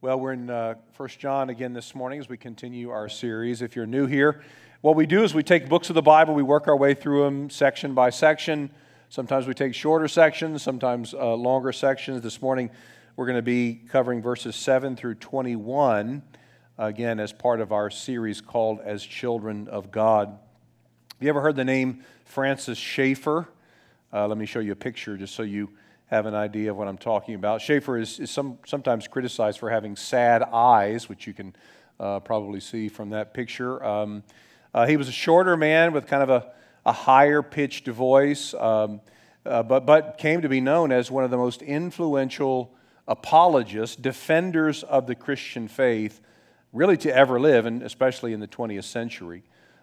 Well, we're in uh, 1 John again this morning as we continue our series. If you're new here, what we do is we take books of the Bible, we work our way through them section by section. Sometimes we take shorter sections, sometimes uh, longer sections. This morning, we're going to be covering verses 7 through 21, again, as part of our series called As Children of God. Have you ever heard the name Francis Schaeffer? Uh, let me show you a picture just so you have an idea of what I'm talking about. Schaeffer is, is some, sometimes criticized for having sad eyes, which you can uh, probably see from that picture. Um, uh, he was a shorter man with kind of a, a higher pitched voice, um, uh, but, but came to be known as one of the most influential apologists, defenders of the Christian faith, really to ever live, and especially in the 20th century.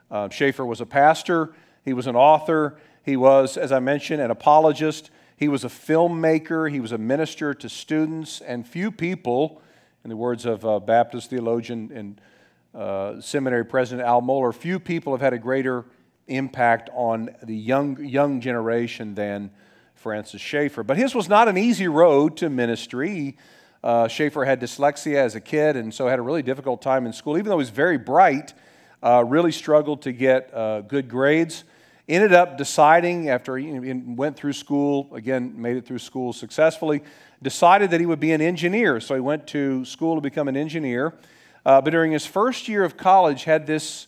Uh, Schaeffer was a pastor, he was an author, he was, as I mentioned, an apologist. He was a filmmaker, he was a minister to students, and few people, in the words of uh, Baptist theologian and uh, seminary president Al Mohler, few people have had a greater impact on the young, young generation than Francis Schaeffer. But his was not an easy road to ministry. Uh, Schaeffer had dyslexia as a kid and so had a really difficult time in school. Even though he was very bright, uh, really struggled to get uh, good grades ended up deciding after he went through school, again, made it through school successfully, decided that he would be an engineer. So he went to school to become an engineer. Uh, but during his first year of college, had this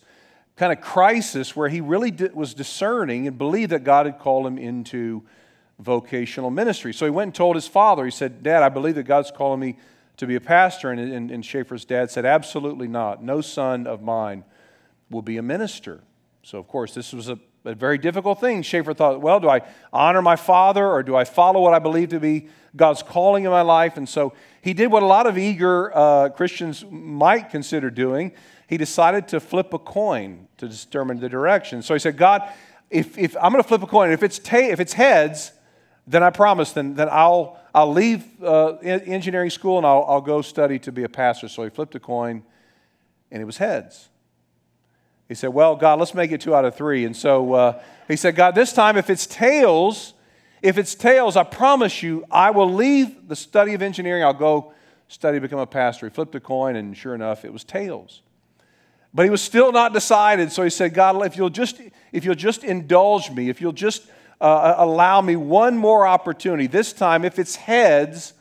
kind of crisis where he really was discerning and believed that God had called him into vocational ministry. So he went and told his father, he said, Dad, I believe that God's calling me to be a pastor. And, and, and Schaeffer's dad said, Absolutely not. No son of mine will be a minister. So, of course, this was a a very difficult thing. Schaeffer thought, well, do I honor my father or do I follow what I believe to be God's calling in my life? And so he did what a lot of eager uh, Christians might consider doing. He decided to flip a coin to determine the direction. So he said, God, if, if I'm going to flip a coin, if it's, ta- if it's heads, then I promise, then, then I'll, I'll leave uh, engineering school and I'll, I'll go study to be a pastor. So he flipped a coin and it was heads. He said, Well, God, let's make it two out of three. And so uh, he said, God, this time if it's tails, if it's tails, I promise you, I will leave the study of engineering. I'll go study, become a pastor. He flipped a coin, and sure enough, it was tails. But he was still not decided. So he said, God, if you'll just, if you'll just indulge me, if you'll just uh, allow me one more opportunity, this time, if it's heads,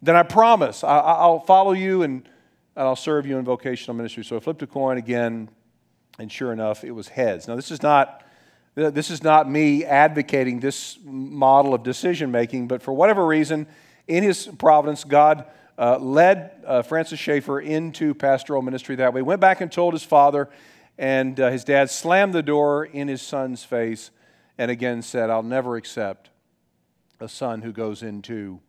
then I promise I, will follow you and, and I'll serve you in vocational ministry. So I flipped a coin again and sure enough, it was heads. Now, this is not. This is not me advocating this model of decision making, but for whatever reason, in his providence, God uh, led uh, Francis Schaeffer into pastoral ministry that way. Went back and told his father, and uh, his dad slammed the door in his son's face and again said, I'll never accept a son who goes into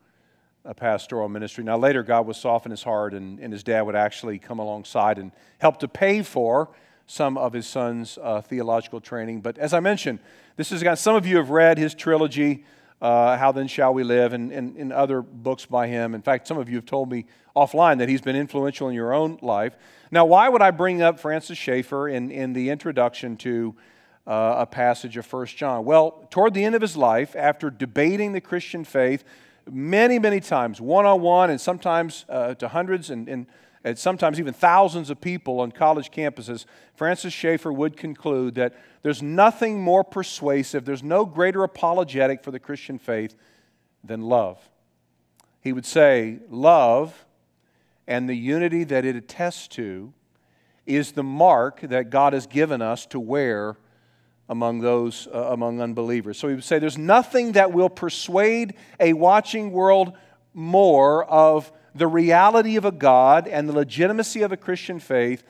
a pastoral ministry. Now, later, God would soften his heart, and, and his dad would actually come alongside and help to pay for some of his son's uh, theological training. But as I mentioned, this is got some of you have read his trilogy, uh, How Then Shall We Live, and, and, and other books by him. In fact, some of you have told me offline that he's been influential in your own life. Now, why would I bring up Francis Schaeffer in, in the introduction to uh, a passage of 1 John? Well, toward the end of his life, after debating the Christian faith many, many times, one on one, and sometimes uh, to hundreds and, and and sometimes even thousands of people on college campuses, Francis Schaeffer would conclude that there's nothing more persuasive, there's no greater apologetic for the Christian faith than love. He would say, Love and the unity that it attests to is the mark that God has given us to wear among those uh, among unbelievers. So he would say there's nothing that will persuade a watching world more of the reality of a God and the legitimacy of a Christian faith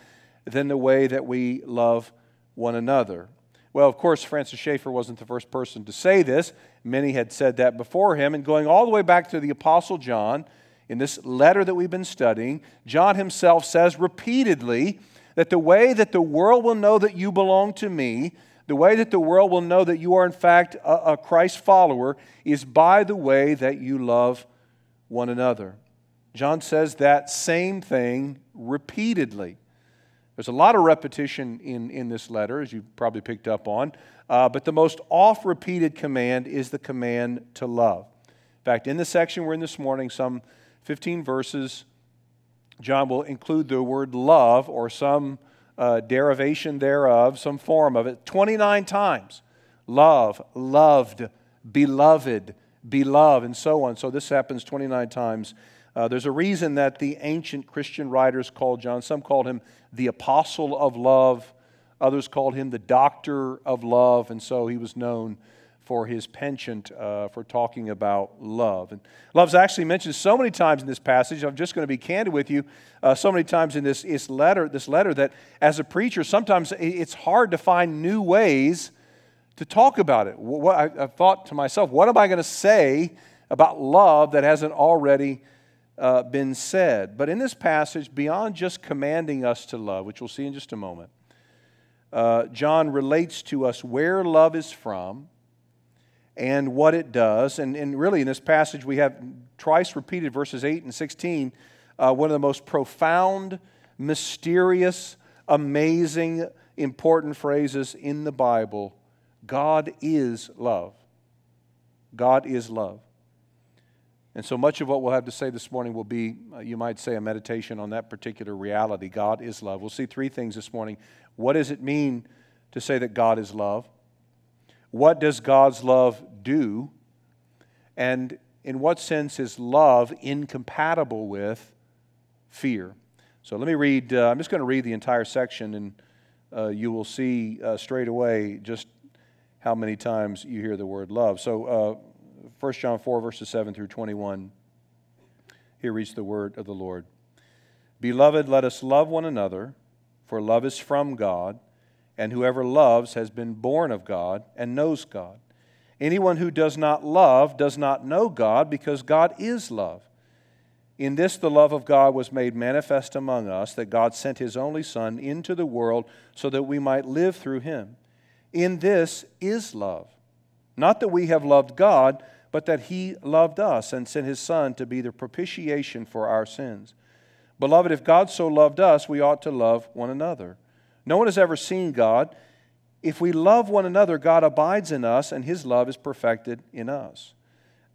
than the way that we love one another. Well, of course, Francis Schaeffer wasn't the first person to say this. Many had said that before him. And going all the way back to the Apostle John, in this letter that we've been studying, John himself says repeatedly that the way that the world will know that you belong to me, the way that the world will know that you are, in fact, a, Christ follower, is by the way that you love one another. John says that same thing repeatedly. There's a lot of repetition in, in this letter, as you probably picked up on, uh, but the most oft repeated command is the command to love. In fact, in the section we're in this morning, some 15 verses John will include the word love or some uh, derivation thereof, some form of it, 29 times. Love, loved, beloved, beloved, and so on. So this happens 29 times. Uh, there's a reason that the ancient Christian writers called John, some called him the apostle of love, others called him the doctor of love, and so he was known for his penchant uh, for talking about love. And love's actually mentioned so many times in this passage. I'm just going to be candid with you. Uh, so many times in this, this letter, this letter that as a preacher, sometimes it's hard to find new ways to talk about it. What, I, I thought to myself, what am I going to say about love that hasn't already uh, been said? But in this passage, beyond just commanding us to love, which we'll see in just a moment, uh, John relates to us where love is from and what it does. And, and really, in this passage, we have twice repeated verses 8 and 16, uh, one of the most profound, mysterious, amazing, important phrases in the Bible God is love. God is love. And so much of what we'll have to say this morning will be, uh, you might say, a meditation on that particular reality. God is love. We'll see three things this morning. What does it mean to say that God is love? What does God's love do? And in what sense is love incompatible with fear? So let me read, uh, I'm just going to read the entire section, and uh, you will see uh, straight away just how many times you hear the word love. So, 1 uh, John 4, verses 7 through 21. Here reads the word of the Lord Beloved, let us love one another, for love is from God and whoever loves has been born of God and knows God. Anyone who does not love does not know God because God is love. In this, the love of God was made manifest among us, that God sent his only Son into the world so that we might live through him. In this is love. Not that we have loved God, but that he loved us and sent his Son to be the propitiation for our sins. Beloved, if God so loved us, we ought to love one another. No one has ever seen God. If we love one another, God abides in us, and his love is perfected in us.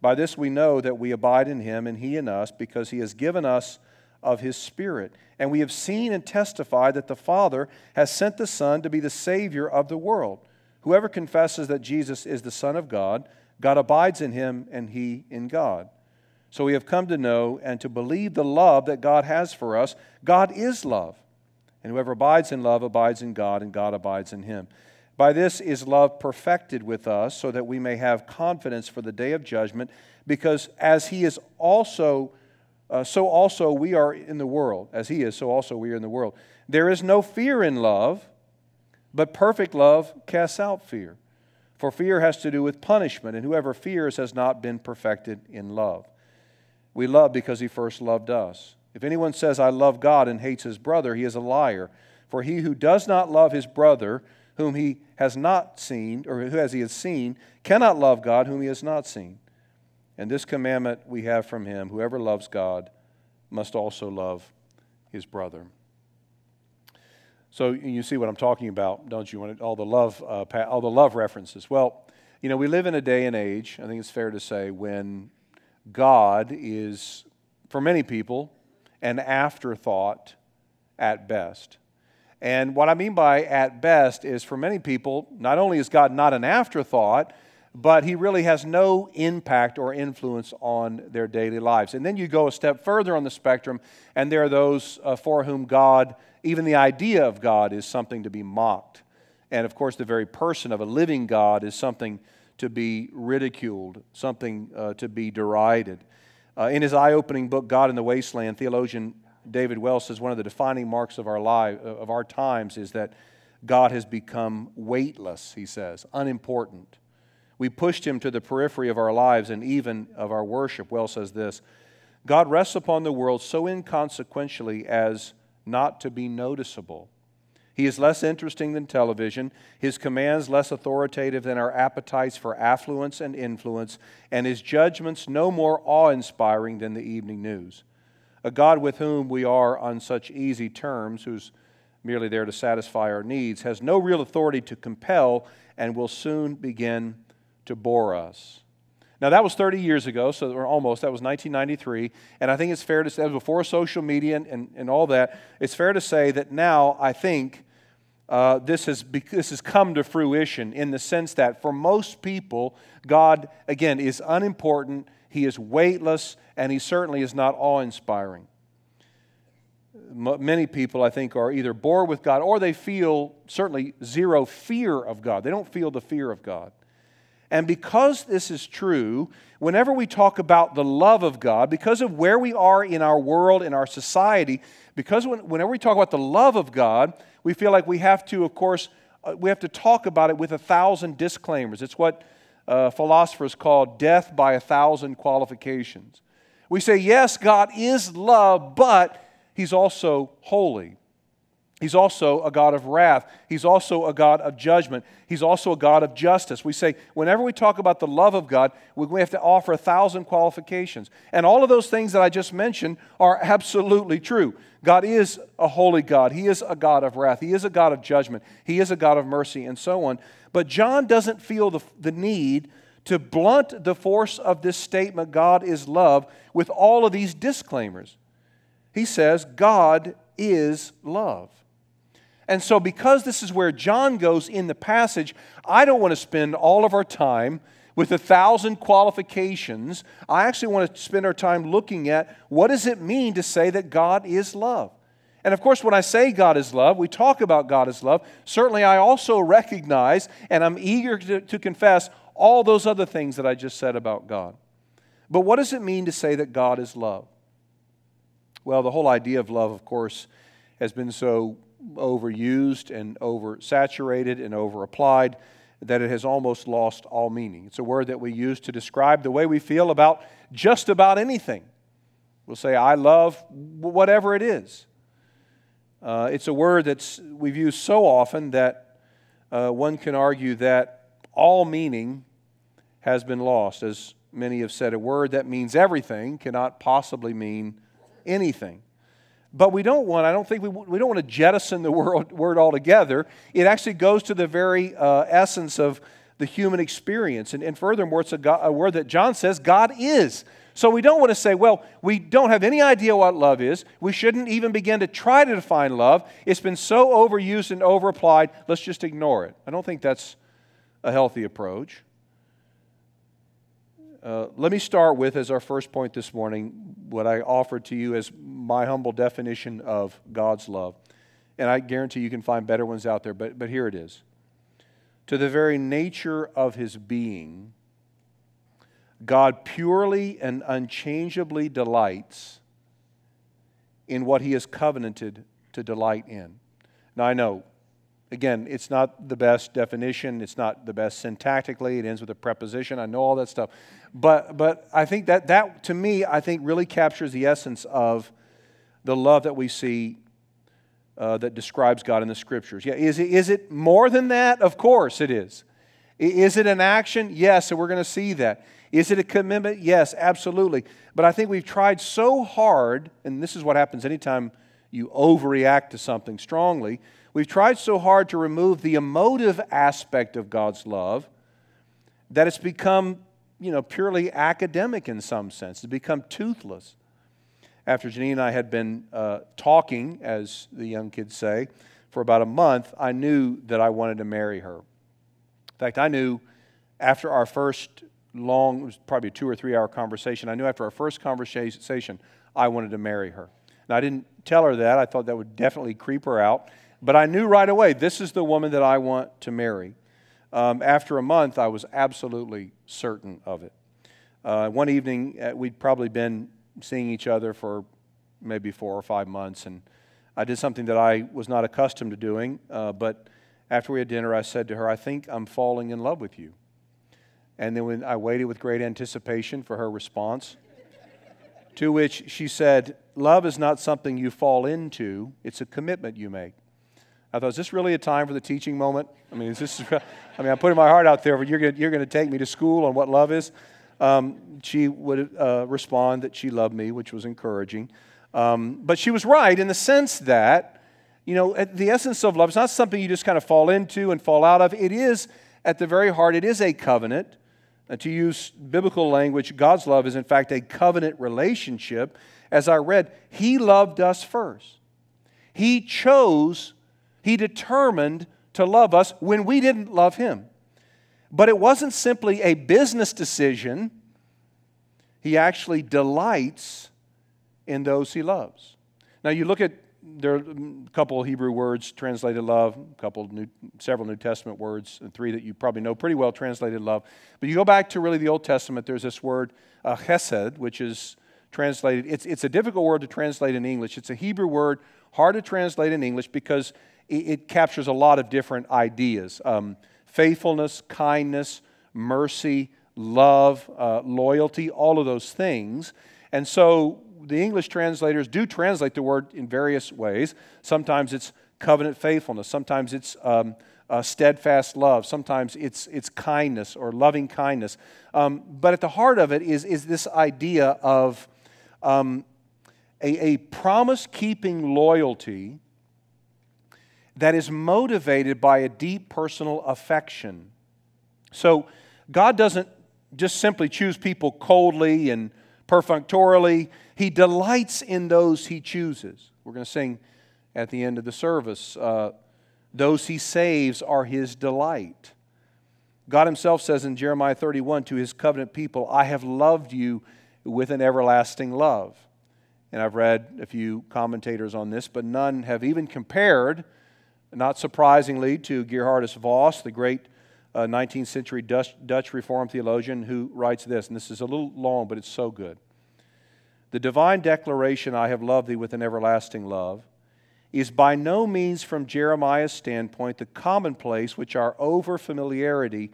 By this we know that we abide in him, and he in us, because he has given us of his Spirit. And we have seen and testified that the Father has sent the Son to be the Savior of the world. Whoever confesses that Jesus is the Son of God, God abides in him, and he in God. So we have come to know and to believe the love that God has for us. God is love. And whoever abides in love abides in God, and God abides in him. By this is love perfected with us, so that we may have confidence for the day of judgment, because as he is also, uh, so also we are in the world. As he is, so also we are in the world. There is no fear in love, but perfect love casts out fear. For fear has to do with punishment, and whoever fears has not been perfected in love. We love because he first loved us. If anyone says, I love God and hates his brother, he is a liar. For he who does not love his brother, whom he has not seen, or who as he has seen, cannot love God whom he has not seen. And this commandment we have from him whoever loves God must also love his brother. So you see what I'm talking about, don't you? All the love, uh, all the love references. Well, you know, we live in a day and age. I think it's fair to say when God is, for many people, an afterthought at best. And what I mean by at best is for many people, not only is God not an afterthought, but he really has no impact or influence on their daily lives. And then you go a step further on the spectrum, and there are those uh, for whom God, even the idea of God, is something to be mocked. And of course, the very person of a living God is something to be ridiculed, something uh, to be derided. Uh, in his eye opening book, God in the Wasteland, theologian David Wells says one of the defining marks of our, life, of our times is that God has become weightless, he says, unimportant. We pushed him to the periphery of our lives and even of our worship. Wells says this God rests upon the world so inconsequentially as not to be noticeable. He is less interesting than television, his commands less authoritative than our appetites for affluence and influence, and his judgments no more awe inspiring than the evening news. A God with whom we are on such easy terms, who's merely there to satisfy our needs, has no real authority to compel and will soon begin to bore us. Now, that was 30 years ago, so or almost, that was 1993. And I think it's fair to say, before social media and, and, and all that, it's fair to say that now I think uh, this, has, this has come to fruition in the sense that for most people, God, again, is unimportant, He is weightless, and He certainly is not awe inspiring. Many people, I think, are either bored with God or they feel certainly zero fear of God. They don't feel the fear of God. And because this is true, whenever we talk about the love of God, because of where we are in our world, in our society, because whenever we talk about the love of God, we feel like we have to, of course, uh, we have to talk about it with a thousand disclaimers. It's what uh, philosophers call death by a thousand qualifications. We say, yes, God is love, but He's also holy. He's also a God of wrath. He's also a God of judgment. He's also a God of justice. We say, whenever we talk about the love of God, we have to offer a thousand qualifications. And all of those things that I just mentioned are absolutely true. God is a holy God. He is a God of wrath. He is a God of judgment. He is a God of mercy, and so on. But John doesn't feel the, the need to blunt the force of this statement, God is love, with all of these disclaimers. He says, God is love. And so, because this is where John goes in the passage, I don't want to spend all of our time with a thousand qualifications. I actually want to spend our time looking at what does it mean to say that God is love? And of course, when I say God is love, we talk about God is love. Certainly, I also recognize and I'm eager to, to confess all those other things that I just said about God. But what does it mean to say that God is love? Well, the whole idea of love, of course, has been so overused and oversaturated and overapplied that it has almost lost all meaning. It's a word that we use to describe the way we feel about just about anything. We'll say, I love whatever it is. Uh, it's a word that we've used so often that uh, one can argue that all meaning has been lost. As many have said, a word that means everything cannot possibly mean anything. But we don't want, I don't think we, we don't want to jettison the word, word altogether. It actually goes to the very uh, essence of the human experience. And, and furthermore, it's a, God, a word that John says God is. So we don't want to say, well, we don't have any idea what love is. We shouldn't even begin to try to define love. It's been so overused and overapplied, let's just ignore it. I don't think that's a healthy approach. Uh, let me start with, as our first point this morning, what I offered to you as my humble definition of God's love. And I guarantee you can find better ones out there, but, but here it is. To the very nature of his being, God purely and unchangeably delights in what he has covenanted to delight in. Now, I know Again, it's not the best definition, it's not the best syntactically, it ends with a preposition. I know all that stuff. But, but I think that, that, to me, I think really captures the essence of the love that we see uh, that describes God in the scriptures. Yeah, is it, is it more than that? Of course it is. Is it an action? Yes, and we're going to see that. Is it a commitment? Yes, absolutely. But I think we've tried so hard, and this is what happens anytime you overreact to something strongly. We've tried so hard to remove the emotive aspect of God's love that it's become, you know, purely academic in some sense. It's become toothless. After Janine and I had been uh, talking, as the young kids say, for about a month, I knew that I wanted to marry her. In fact, I knew after our first long, it was probably a two or three hour conversation, I knew after our first conversation, I wanted to marry her. And I didn't tell her that. I thought that would definitely creep her out. But I knew right away this is the woman that I want to marry. Um, after a month, I was absolutely certain of it. Uh, one evening, uh, we'd probably been seeing each other for maybe four or five months, and I did something that I was not accustomed to doing. Uh, but after we had dinner, I said to her, I think I'm falling in love with you. And then when I waited with great anticipation for her response, to which she said, Love is not something you fall into, it's a commitment you make. I thought, is this really a time for the teaching moment? I mean, is this, I mean, I'm putting my heart out there, but you're going you're to take me to school on what love is. Um, she would uh, respond that she loved me, which was encouraging. Um, but she was right in the sense that, you know, the essence of love is not something you just kind of fall into and fall out of. It is, at the very heart, it is a covenant uh, to use biblical language, God's love is in fact a covenant relationship. As I read, He loved us first. He chose, He determined to love us when we didn't love Him. But it wasn't simply a business decision, He actually delights in those He loves. Now, you look at there are a couple of Hebrew words translated love, a couple new, several New Testament words, and three that you probably know pretty well translated love. But you go back to really the Old Testament, there's this word uh, chesed, which is translated, it's, it's a difficult word to translate in English. It's a Hebrew word, hard to translate in English because it, captures a lot of different ideas um, faithfulness, kindness, mercy, love, uh, loyalty, all of those things. And so the English translators do translate the word in various ways. Sometimes it's covenant faithfulness, sometimes it's um, uh, steadfast love, sometimes it's, it's kindness or loving kindness. Um, but at the heart of it is, is this idea of um, a, a promise keeping loyalty that is motivated by a deep personal affection. So God doesn't just simply choose people coldly and perfunctorily. He delights in those he chooses. We're going to sing at the end of the service uh, those he saves are his delight. God himself says in Jeremiah 31 to his covenant people, I have loved you with an everlasting love. And I've read a few commentators on this, but none have even compared, not surprisingly, to Geerhardus Vos, the great uh, 19th century Dutch, Dutch Reformed theologian, who writes this, and this is a little long, but it's so good. The divine declaration, I have loved thee with an everlasting love, is by no means, from Jeremiah's standpoint, the commonplace which our over familiarity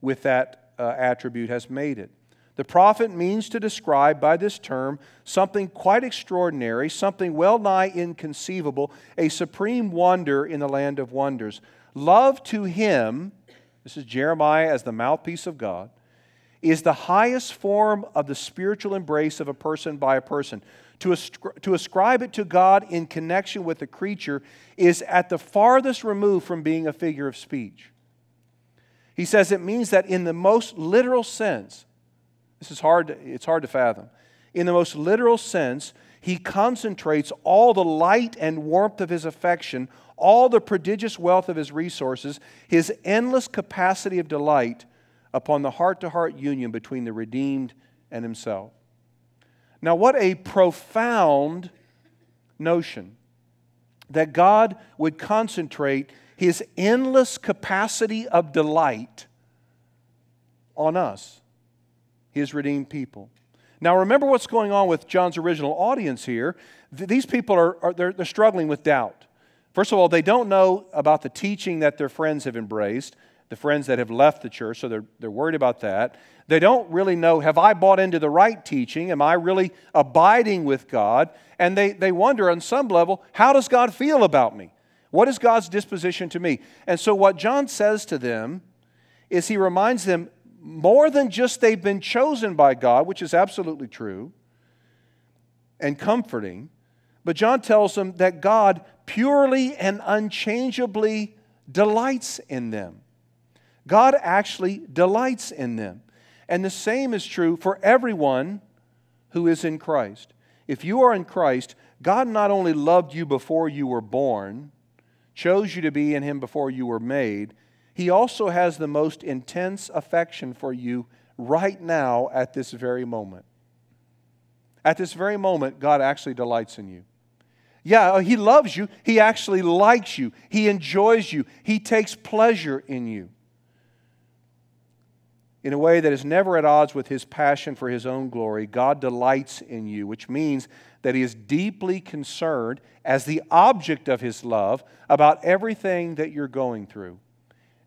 with that uh, attribute has made it. The prophet means to describe by this term something quite extraordinary, something well nigh inconceivable, a supreme wonder in the land of wonders. Love to him, this is Jeremiah as the mouthpiece of God, is the highest form of the spiritual embrace of a person by a person. To, ascri- to ascribe it to God in connection with a creature is at the farthest remove from being a figure of speech. He says it means that in the most literal sense, this is hard, it's hard to fathom. In the most literal sense, he concentrates all the light and warmth of his affection, all the prodigious wealth of his resources, his endless capacity of delight upon the heart to heart union between the redeemed and himself. Now, what a profound notion that God would concentrate his endless capacity of delight on us, his redeemed people. Now, remember what's going on with John's original audience here. These people are, are they're, they're struggling with doubt. First of all, they don't know about the teaching that their friends have embraced the friends that have left the church, so they're, they're worried about that. They don't really know have I bought into the right teaching? Am I really abiding with God? And they, they wonder on some level, how does God feel about me? What is God's disposition to me? And so, what John says to them is he reminds them more than just they've been chosen by God, which is absolutely true and comforting, but John tells them that God purely and unchangeably delights in them. God actually delights in them. And the same is true for everyone who is in Christ. If you are in Christ, God not only loved you before you were born, chose you to be in Him before you were made, He also has the most intense affection for you right now at this very moment. At this very moment, God actually delights in you. Yeah, uh, He loves you. He actually likes you. He enjoys you. He takes pleasure in you in a way that is never at odds with his passion for his own glory, God delights in you, which means that he is deeply concerned as the object of his love about everything that you're going through.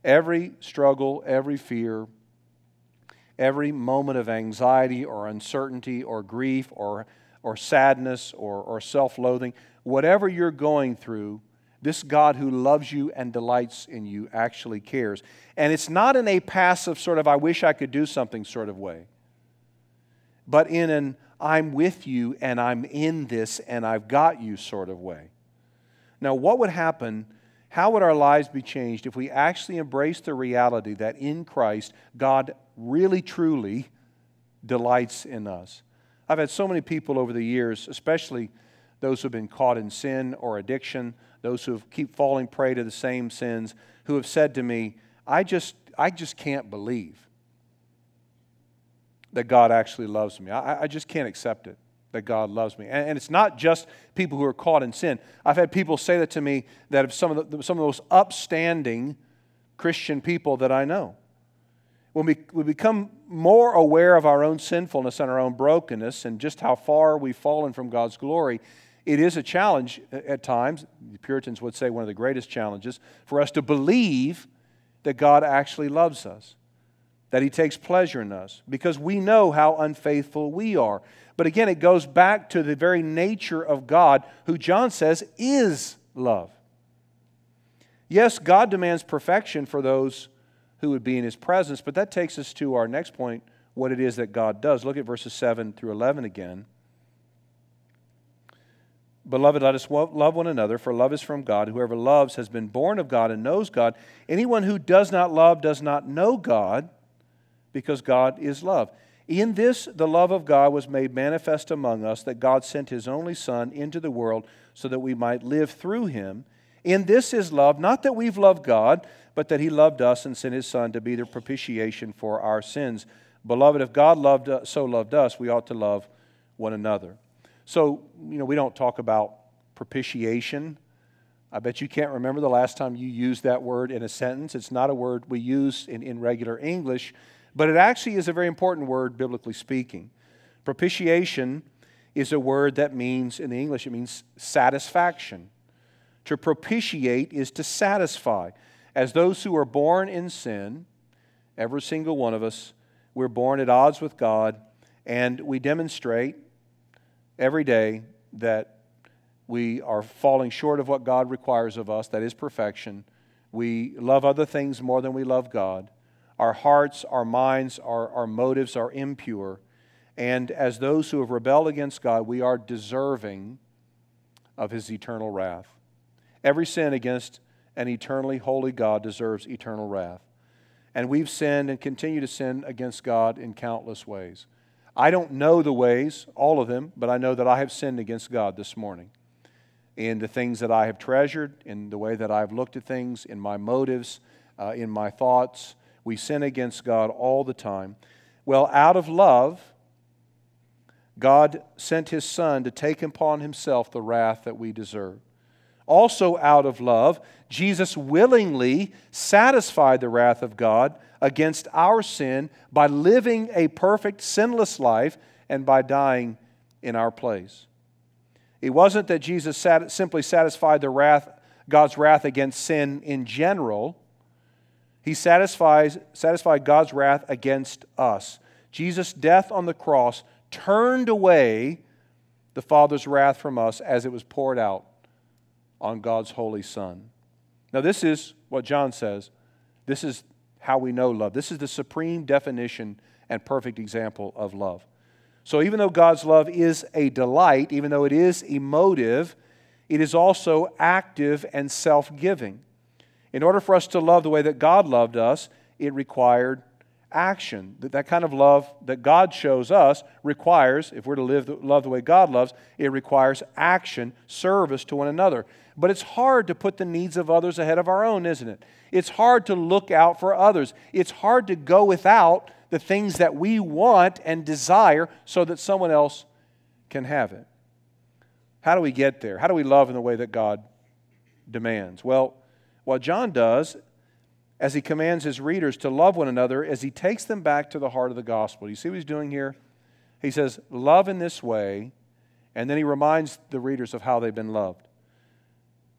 Every struggle, every fear, every moment of anxiety or uncertainty or grief or, or sadness or, or self loathing, whatever you're going through, this God who loves you and delights in you actually cares. And it's not in a passive sort of, I wish I could do something sort of way, but in an, I'm with you and I'm in this and I've got you sort of way. Now, what would happen? How would our lives be changed if we actually embraced the reality that in Christ, God really, truly delights in us. I've had so many people over the years, especially those who have been caught in sin or addiction, those who keep falling prey to the same sins, who have said to me, I just, I just can't believe that God actually loves me. I, I just can't accept it that God loves me. And, and, it's not just people who are caught in sin. I've had people say that to me that have some of the, some of the most upstanding Christian people that I know. When we, we become more aware of our own sinfulness and our own brokenness and just how far we've fallen from God's glory, it is a challenge at times. The Puritans would say one of the greatest challenges for us to believe that God actually loves us that He takes pleasure in us because we know how unfaithful we are. But again, it goes back to the very nature of God, who John says is love. Yes, God demands perfection for those who would be in His presence, but that takes us to our next point what it is that God does. Look at verses 7 through 11 again. Beloved, let us love one another, for love is from God. Whoever loves has been born of God and knows God. Anyone who does not love does not know God because God is love. In this, the love of God was made manifest among us, that God sent his only Son into the world so that we might live through him. In this is love, not that we've loved God, but that he loved us and sent his Son to be the propitiation for our sins. Beloved, if God loved us, so loved us, we ought to love one another. So, you know, we don't talk about propitiation. I bet you can't remember the last time you used that word in a sentence. It's not a word we use in, in regular English. But it actually is a very important word, biblically speaking. Propitiation is a word that means, in the English, it means satisfaction. To propitiate is to satisfy. As those who are born in sin, every single one of us, we're born at odds with God, and we demonstrate every day that we are falling short of what God requires of us, that is perfection. We love other things more than we love God. Our hearts, our minds, our, our motives are impure. And as those who have rebelled against God, we are deserving of his eternal wrath. Every sin against an eternally holy God deserves eternal wrath. And we've sinned and continue to sin against God in countless ways. I don't know the ways, all of them, but I know that I have sinned against God this morning. In the things that I have treasured, in the way that I've looked at things, in my motives, uh, in my thoughts, we sin against God all the time. Well, out of love, God sent his Son to take upon himself the wrath that we deserve. Also, out of love, Jesus willingly satisfied the wrath of God against our sin by living a perfect, sinless life and by dying in our place. It wasn't that Jesus sat, simply satisfied the wrath, God's wrath against sin in general. He satisfies, satisfied God's wrath against us. Jesus' death on the cross turned away the Father's wrath from us as it was poured out on God's holy Son. Now, this is what John says. This is how we know love. This is the supreme definition and perfect example of love. So, even though God's love is a delight, even though it is emotive, it is also active and self giving. In order for us to love the way that God loved us, it required action. That, that kind of love that God shows us requires, if we're to live the, love the way God loves, it requires action, service to one another. But it's hard to put the needs of others ahead of our own, isn't it? It's hard to look out for others. It's hard to go without the things that we want and desire so that someone else can have it. How do we get there? How do we love in the way that God demands? Well, what John does as he commands his readers to love one another is he takes them back to the heart of the gospel. You see what he's doing here? He says, Love in this way, and then he reminds the readers of how they've been loved.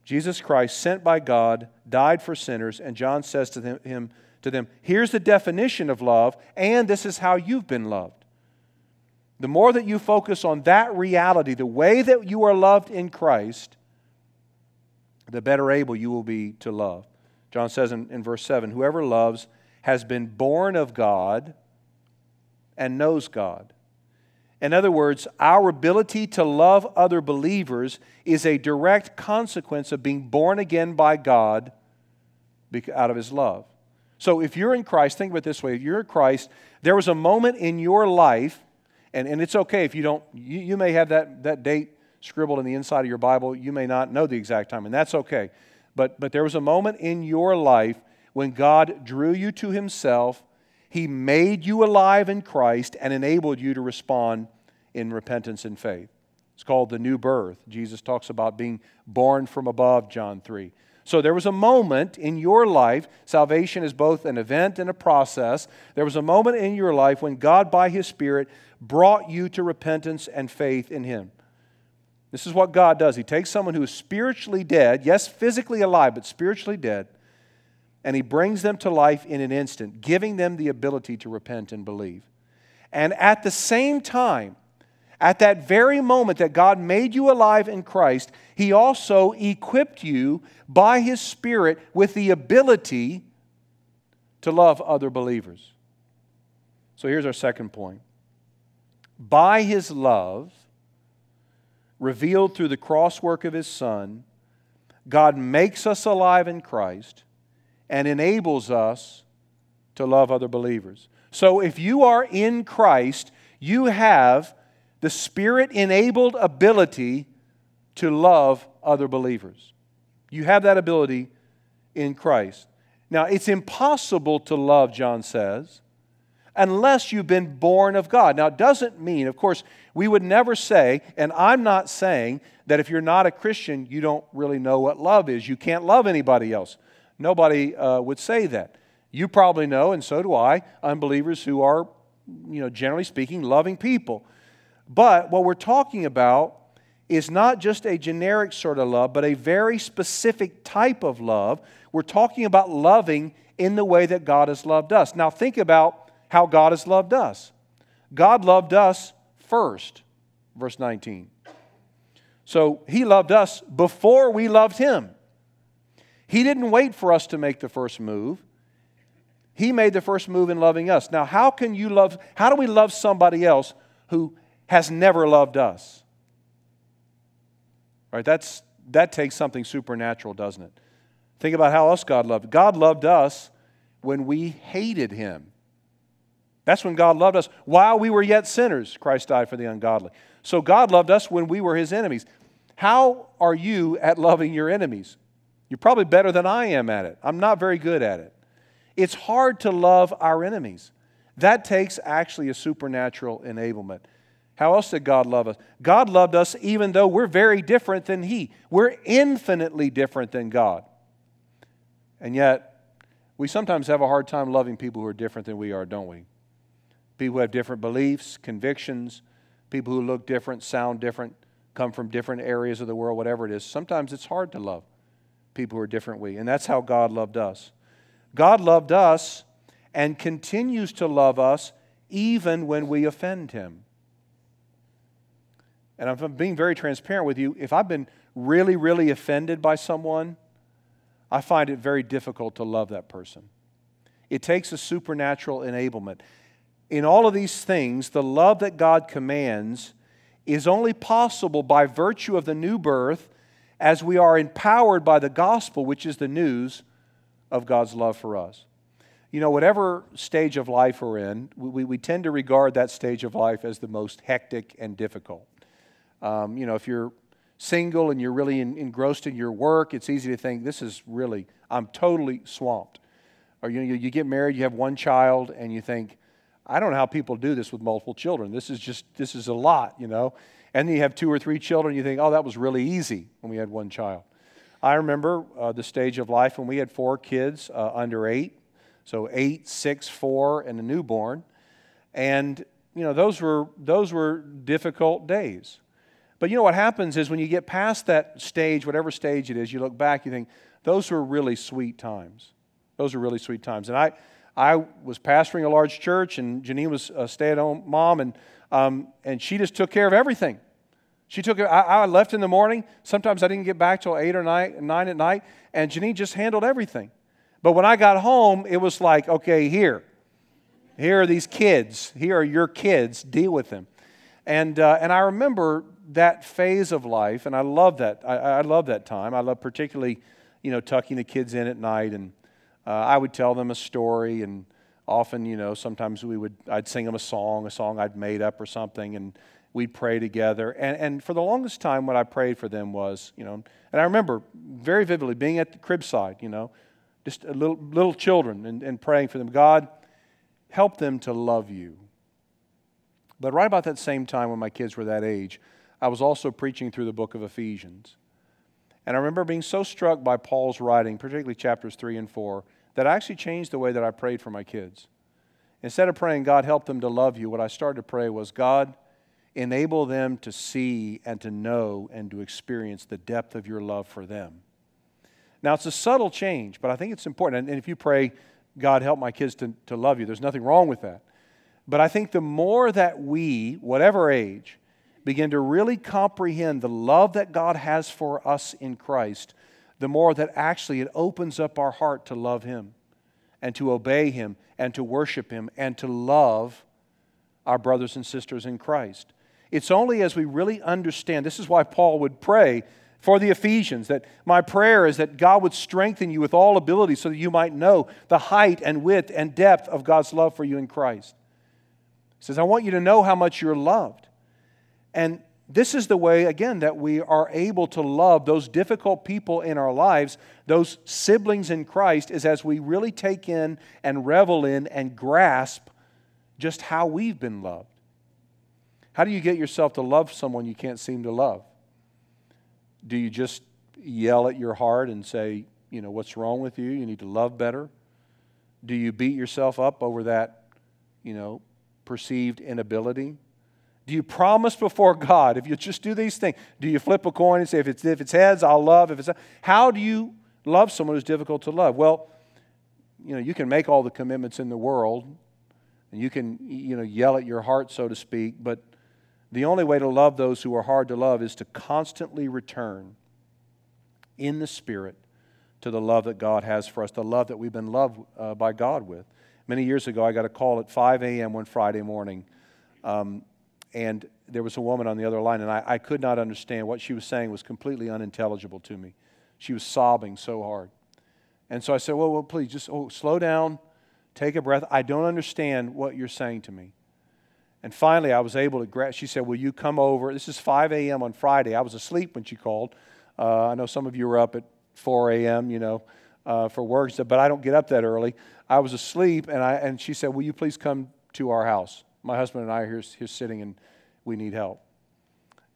Jesus Christ, sent by God, died for sinners, and John says to them, him, to them, Here's the definition of love, and this is how you've been loved. The more that you focus on that reality, the way that you are loved in Christ, the better able you will be to love. John says in, in verse 7 Whoever loves has been born of God and knows God. In other words, our ability to love other believers is a direct consequence of being born again by God out of His love. So if you're in Christ, think of it this way if you're in Christ, there was a moment in your life, and, and it's okay if you don't, you, you may have that, that date scribbled in the inside of your Bible. You may not know the exact time, and that's okay. But, but there was a moment in your life when God drew you to Himself, He made you alive in Christ, and enabled you to respond in repentance and faith. It's called the new birth. Jesus talks about being born from above, John 3. So there was a moment in your life, salvation is both an event and a process. There was a moment in your life when God, by His Spirit, brought you to repentance and faith in Him. This is what God does. He takes someone who is spiritually dead, yes, physically alive, but spiritually dead, and He brings them to life in an instant, giving them the ability to repent and believe. And at the same time, at that very moment that God made you alive in Christ, He also equipped you by His Spirit with the ability to love other believers. So here's our second point. By His love, revealed through the cross work of His Son, God makes us alive in Christ and enables us to love other believers. So if you are in Christ, you have the Spirit enabled ability to love other believers. You have that ability in Christ. Now, it's impossible to love, John says, unless you've been born of God. Now, it doesn't mean, of course, we would never say, and I'm not saying that if you're not a Christian, you don't really know what love is. You can't love anybody else. Nobody uh, would say that. You probably know, and so do I, unbelievers who are, you know, generally speaking, loving people. But what we're talking about is not just a generic sort of love, but a very specific type of love. We're talking about loving in the way that God has loved us. Now, think about how God has loved us. God loved us first, verse 19. So, He loved us before we loved Him. He didn't wait for us to make the first move. He made the first move in loving us. Now, how can you love, how do we love somebody else who has never loved us. Right? That's, that takes something supernatural, doesn't it? Think about how else God loved. God loved us when we hated him. That's when God loved us. While we were yet sinners, Christ died for the ungodly. So God loved us when we were his enemies. How are you at loving your enemies? You're probably better than I am at it. I'm not very good at it. It's hard to love our enemies. That takes actually a supernatural enablement. How else did God love us? God loved us even though we're very different than He. We're infinitely different than God. And yet, we sometimes have a hard time loving people who are different than we are, don't we? People who have different beliefs, convictions, people who look different, sound different, come from different areas of the world, whatever it is. Sometimes it's hard to love people who are different we. And that's how God loved us. God loved us and continues to love us even when we offend Him and I'm being very transparent with you, if I've been really, really offended by someone, I find it very difficult to love that person. It takes a supernatural enablement. In all of these things, the love that God commands is only possible by virtue of the new birth as we are empowered by the gospel, which is the news of God's love for us. You know, whatever stage of life we're in, we, we tend to regard that stage of life as the most hectic and difficult. Um, you know, if you're single and you're really in, engrossed in your work, it's easy to think, this is really, I'm totally swamped. Or you, know, you get married, you have one child, and you think, I don't know how people do this with multiple children. This is just, this is a lot, you know. And then you have two or three children, you think, oh, that was really easy when we had one child. I remember uh, the stage of life when we had four kids uh, under eight. So eight, six, four, and a newborn. And, you know, those were, those were difficult days. But you know what happens is when you get past that stage, whatever stage it is, you look back, you think, those were really sweet times. Those were really sweet times. And I, I was pastoring a large church, and Janine was a stay at home mom, and, um, and she just took care of everything. She took I, I left in the morning. Sometimes I didn't get back till 8 or 9, 9 at night, and Janine just handled everything. But when I got home, it was like, okay, here. Here are these kids. Here are your kids. Deal with them. And, uh, and I remember that phase of life, and I love that. I, I love that time. I love particularly, you know, tucking the kids in at night and uh, I would tell them a story, and often, you know, sometimes we would, I'd sing them a song, a song I'd made up or something, and we'd pray together. And, and for the longest time, what I prayed for them was, you know, and I remember very vividly being at the crib side, you know, just little, little children and, and praying for them. God, help them to love you. But right about that same time when my kids were that age, I was also preaching through the book of Ephesians. And I remember being so struck by Paul's writing, particularly chapters 3 and 4, that actually changed the way that I prayed for my kids. Instead of praying, God, help them to love you, what I started to pray was, God, enable them to see and to know and to experience the depth of your love for them. Now, it's a subtle change, but I think it's important. And if you pray, God, help my kids to, to love you, there's nothing wrong with that. But I think the more that we, whatever age, begin to really comprehend the love that God has for us in Christ, the more that actually it opens up our heart to love Him and to obey Him and to worship Him and to love our brothers and sisters in Christ. It's only as we really understand, this is why Paul would pray for the Ephesians that my prayer is that God would strengthen you with all ability so that you might know the height and width and depth of God's love for you in Christ. He says, I want you to know how much you're loved. And this is the way, again, that we are able to love those difficult people in our lives, those siblings in Christ, is as we really take in and revel in and grasp just how we've been loved. How do you get yourself to love someone you can't seem to love? Do you just yell at your heart and say, you know, what's wrong with you? You need to love better? Do you beat yourself up over that, you know, perceived inability? Do you promise before God if you just do these things? Do you flip a coin and say, if it's, if it's heads, I'll love? If it's how do you love someone who's difficult to love? Well, you know, you can make all the commitments in the world, and you can you know yell at your heart, so to speak. But the only way to love those who are hard to love is to constantly return in the Spirit to the love that God has for us, the love that we've been loved uh, by God with. Many years ago, I got a call at 5 a.m. one Friday morning. Um, and there was a woman on the other line, and I, I could not understand. What she was saying was completely unintelligible to me. She was sobbing so hard. And so I said, Well, well please, just oh, slow down, take a breath. I don't understand what you're saying to me. And finally, I was able to grasp. She said, Will you come over? This is 5 a.m. on Friday. I was asleep when she called. Uh, I know some of you were up at 4 a.m., you know, uh, for work, but I don't get up that early. I was asleep, and, I, and she said, Will you please come to our house? My husband and I are here, here sitting and we need help.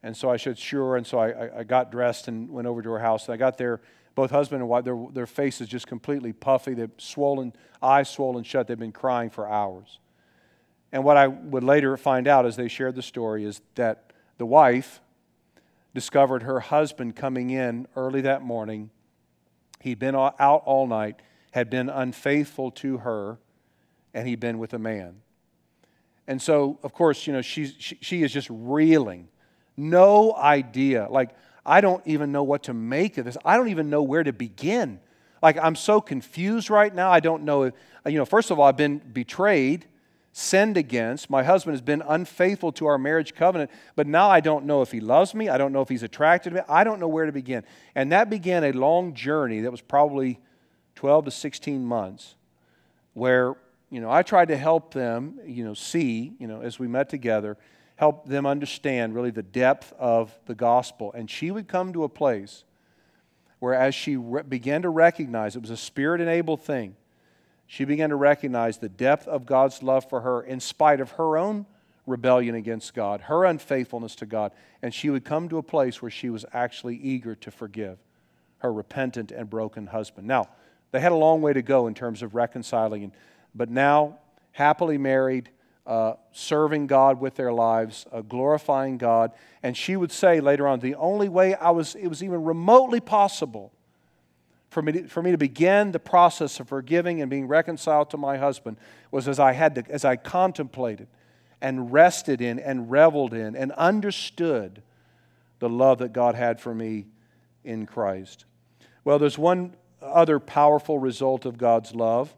And so I said, sure. And so I, I got dressed and went over to her house. And I got there, both husband and wife, their, their faces just completely puffy. They're swollen, eyes swollen shut. They've been crying for hours. And what I would later find out as they shared the story is that the wife discovered her husband coming in early that morning. He'd been out all night, had been unfaithful to her, and he'd been with a man. And so, of course, you know, she's, she, she is just reeling. No idea. Like, I don't even know what to make of this. I don't even know where to begin. Like, I'm so confused right now. I don't know if, you know, first of all, I've been betrayed, sinned against. My husband has been unfaithful to our marriage covenant, but now I don't know if he loves me. I don't know if he's attracted to me. I don't know where to begin. And that began a long journey that was probably 12 to 16 months where you know, I tried to help them, you know, see, you know, as we met together, help them understand really the depth of the gospel. And she would come to a place where, as she re- began to recognize it was a spirit enabled thing, she began to recognize the depth of God's love for her in spite of her own rebellion against God, her unfaithfulness to God. And she would come to a place where she was actually eager to forgive her repentant and broken husband. Now, they had a long way to go in terms of reconciling and but now happily married, uh, serving God with their lives, uh, glorifying God. And she would say later on, the only way I was, it was even remotely possible for me, to, for me to begin the process of forgiving and being reconciled to my husband was as I had to, as I contemplated and rested in and reveled in and understood the love that God had for me in Christ. Well, there's one other powerful result of God's love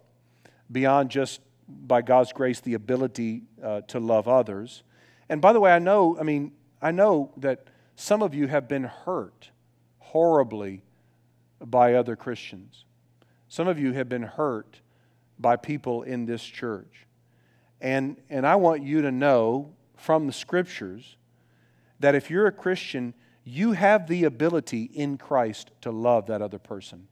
beyond just by God's grace the ability uh, to love others. And by the way, I know, I mean, I know that some of you have been hurt horribly by other Christians. Some of you have been hurt by people in this church. And, and I want you to know from the scriptures that if you're a Christian, you have the ability in Christ to love that other person.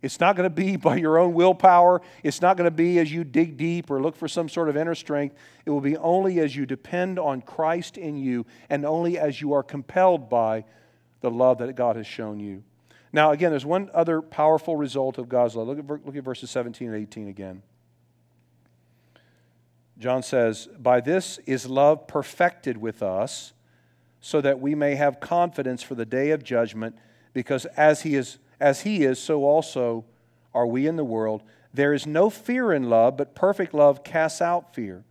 It's not going to be by your own willpower. It's not going to be as you dig deep or look for some sort of inner strength. It will be only as you depend on Christ in you and only as you are compelled by the love that God has shown you. Now, again, there's one other powerful result of God's love. Look at, look at verses 17 and 18 again. John says, By this is love perfected with us, so that we may have confidence for the day of judgment, because as he is, as he is so also are we in the world. There is no fear in love, but perfect love casts out fear.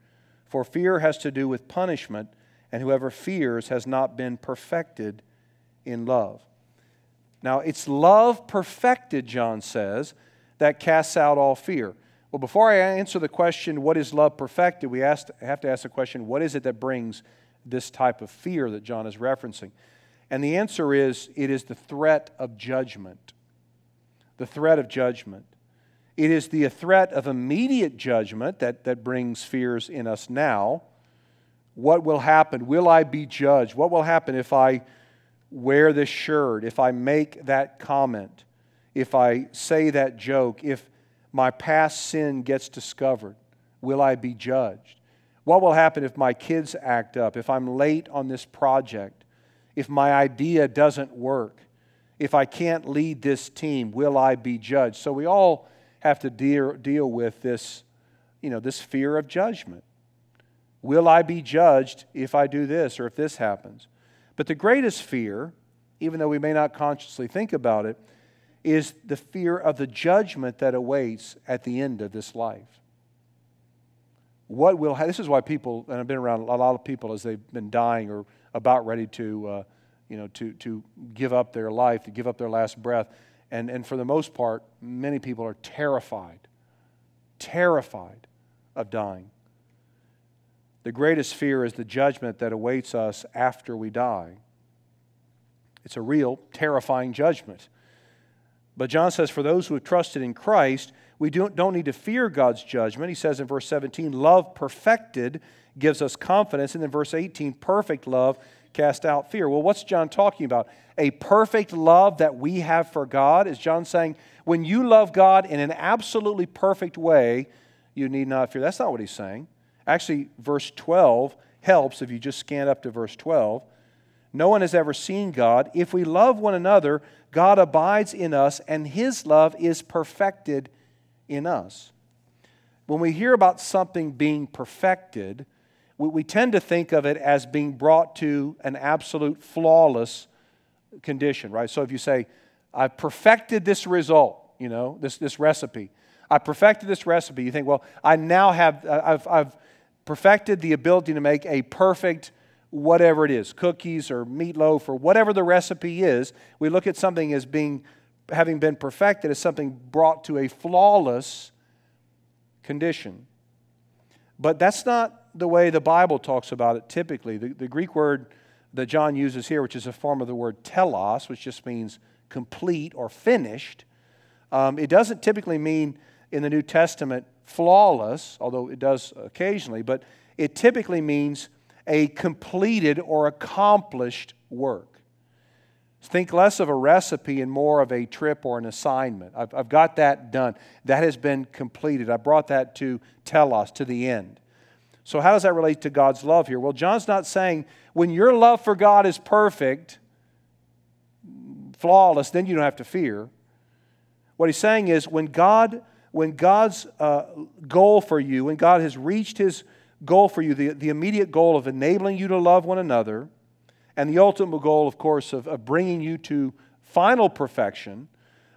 For fear has to do with punishment, and whoever fears has not been perfected in love. Now, it's love perfected, John says, that casts out all fear. Well, before I answer the question, what is love perfected, we have to ask the question, what is it that brings this type of fear that John is referencing? And the answer is, it is the threat of judgment. The threat of judgment. It is the threat of immediate judgment that, that brings fears in us now. What will happen? Will I be judged? What will happen if I wear this shirt, if I make that comment, if I say that joke, if my past sin gets discovered, will I be judged? What will happen if my kids act up, if I'm late on this project, if my idea doesn't work, if I can't lead this team, will I be judged? So we all have to deal, deal with this, you know, this fear of judgment. Will I be judged if I do this or if this happens? But the greatest fear, even though we may not consciously think about it, is the fear of the judgment that awaits at the end of this life. What will this is why people, and I've been around a lot of people as they've been dying or about ready to, uh, you know, to, to give up their life, to give up their last breath. And, and for the most part, many people are terrified, terrified of dying. The greatest fear is the judgment that awaits us after we die. It's a real, terrifying judgment. But John says, for those who have trusted in Christ, we don't, don't need to fear God's judgment. He says in verse 17, love perfected gives us confidence. And then verse 18, perfect love cast out fear. Well, what's John talking about? A perfect love that we have for God? Is John saying, when you love God in an absolutely perfect way, you need not fear? That's not what he's saying. Actually, verse 12 helps if you just scan up to verse 12. No one has ever seen God. If we love one another, God abides in us, and his love is perfected in us. When we hear about something being perfected, we, we tend to think of it as being brought to an absolute flawless condition, right? So if you say, I've perfected this result, you know, this, this recipe. I perfected this recipe. You think, well, I now have, uh, I've, I've perfected the ability to make a perfect whatever it is cookies or meatloaf or whatever the recipe is we look at something as being having been perfected as something brought to a flawless condition but that's not the way the bible talks about it typically the, the greek word that john uses here which is a form of the word telos which just means complete or finished um, it doesn't typically mean in the new testament flawless, although it does occasionally, but it typically means a completed or accomplished work. Think less of a recipe and more of a trip or an assignment. I've, I've got that done. That has been completed. I brought that to telos, to the end. So, how does that relate to God's love here? Well, John's not saying when your love for God is perfect, flawless, then you don't have to fear. What he's saying is when God when God's uh, goal for you, when God has reached his goal for you, the, the immediate goal of enabling you to love one another, and the ultimate goal, of course, of, of bringing you to final perfection,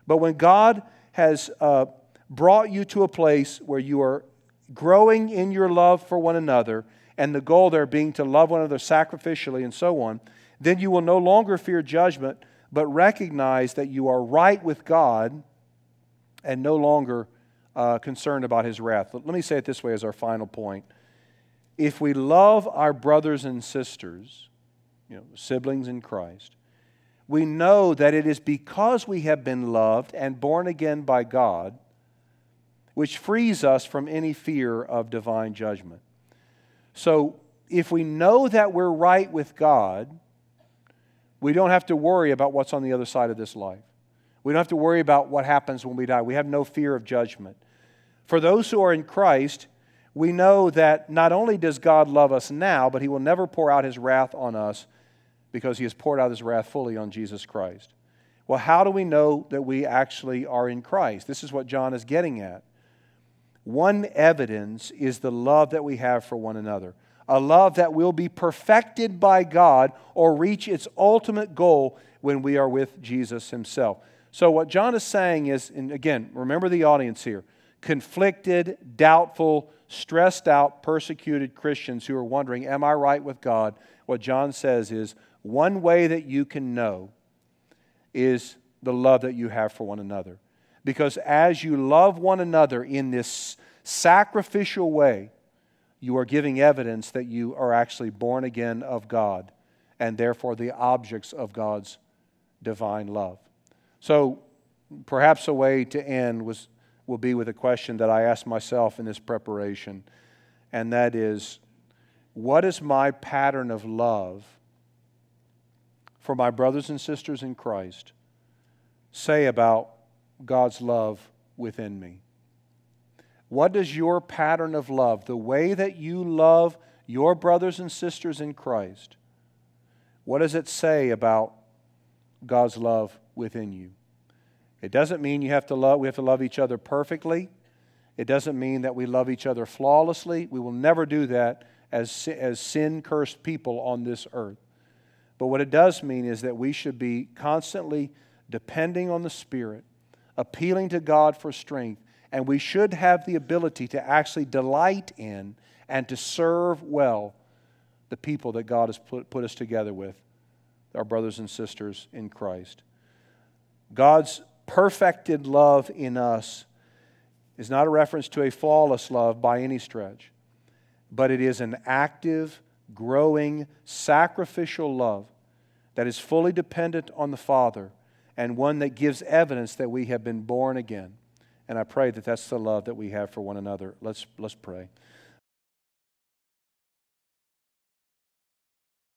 but when God has uh, brought you to a place where you are growing in your love for one another, and the goal there being to love one another sacrificially and so on, then you will no longer fear judgment, but recognize that you are right with God and no longer uh, concerned about his wrath. Let me say it this way as our final point. If we love our brothers and sisters, you know, siblings in Christ, we know that it is because we have been loved and born again by God, which frees us from any fear of divine judgment. So, if we know that we're right with God, we don't have to worry about what's on the other side of this life. We don't have to worry about what happens when we die. We have no fear of judgment. For those who are in Christ, we know that not only does God love us now, but He will never pour out His wrath on us because he has poured out his wrath fully on Jesus Christ. Well, how do we know that we actually are in Christ? This is what John is getting at. One evidence is the love that we have for one another, a love that will be perfected by God or reach its ultimate goal when we are with Jesus himself. So, what John is saying is, and again, remember the audience here conflicted, doubtful, stressed out, persecuted Christians who are wondering, Am I right with God? What John says is, one way that you can know is the love that you have for one another. Because as you love one another in this sacrificial way, you are giving evidence that you are actually born again of God and therefore the objects of God's divine love. So, perhaps a way to end was, will be with a question that I asked myself in this preparation, and that is what is my pattern of love for my brothers and sisters in Christ say about God's love within me? What does your pattern of love, the way that you love your brothers and sisters in Christ, what does it say about God's love within you? It doesn't mean you have to love, we have to love each other perfectly. It doesn't mean that we love each other flawlessly. We will never do that as, as sin cursed people on this earth. But what it does mean is that we should be constantly depending on the Spirit, appealing to God for strength, and we should have the ability to actually delight in and to serve well the people that God has put, put us together with, our brothers and sisters in Christ. God's perfected love in us is not a reference to a flawless love by any stretch, but it is an active, growing, sacrificial love that is fully dependent on the Father and one that gives evidence that we have been born again. And I pray that that's the love that we have for one another. Let's, let's pray.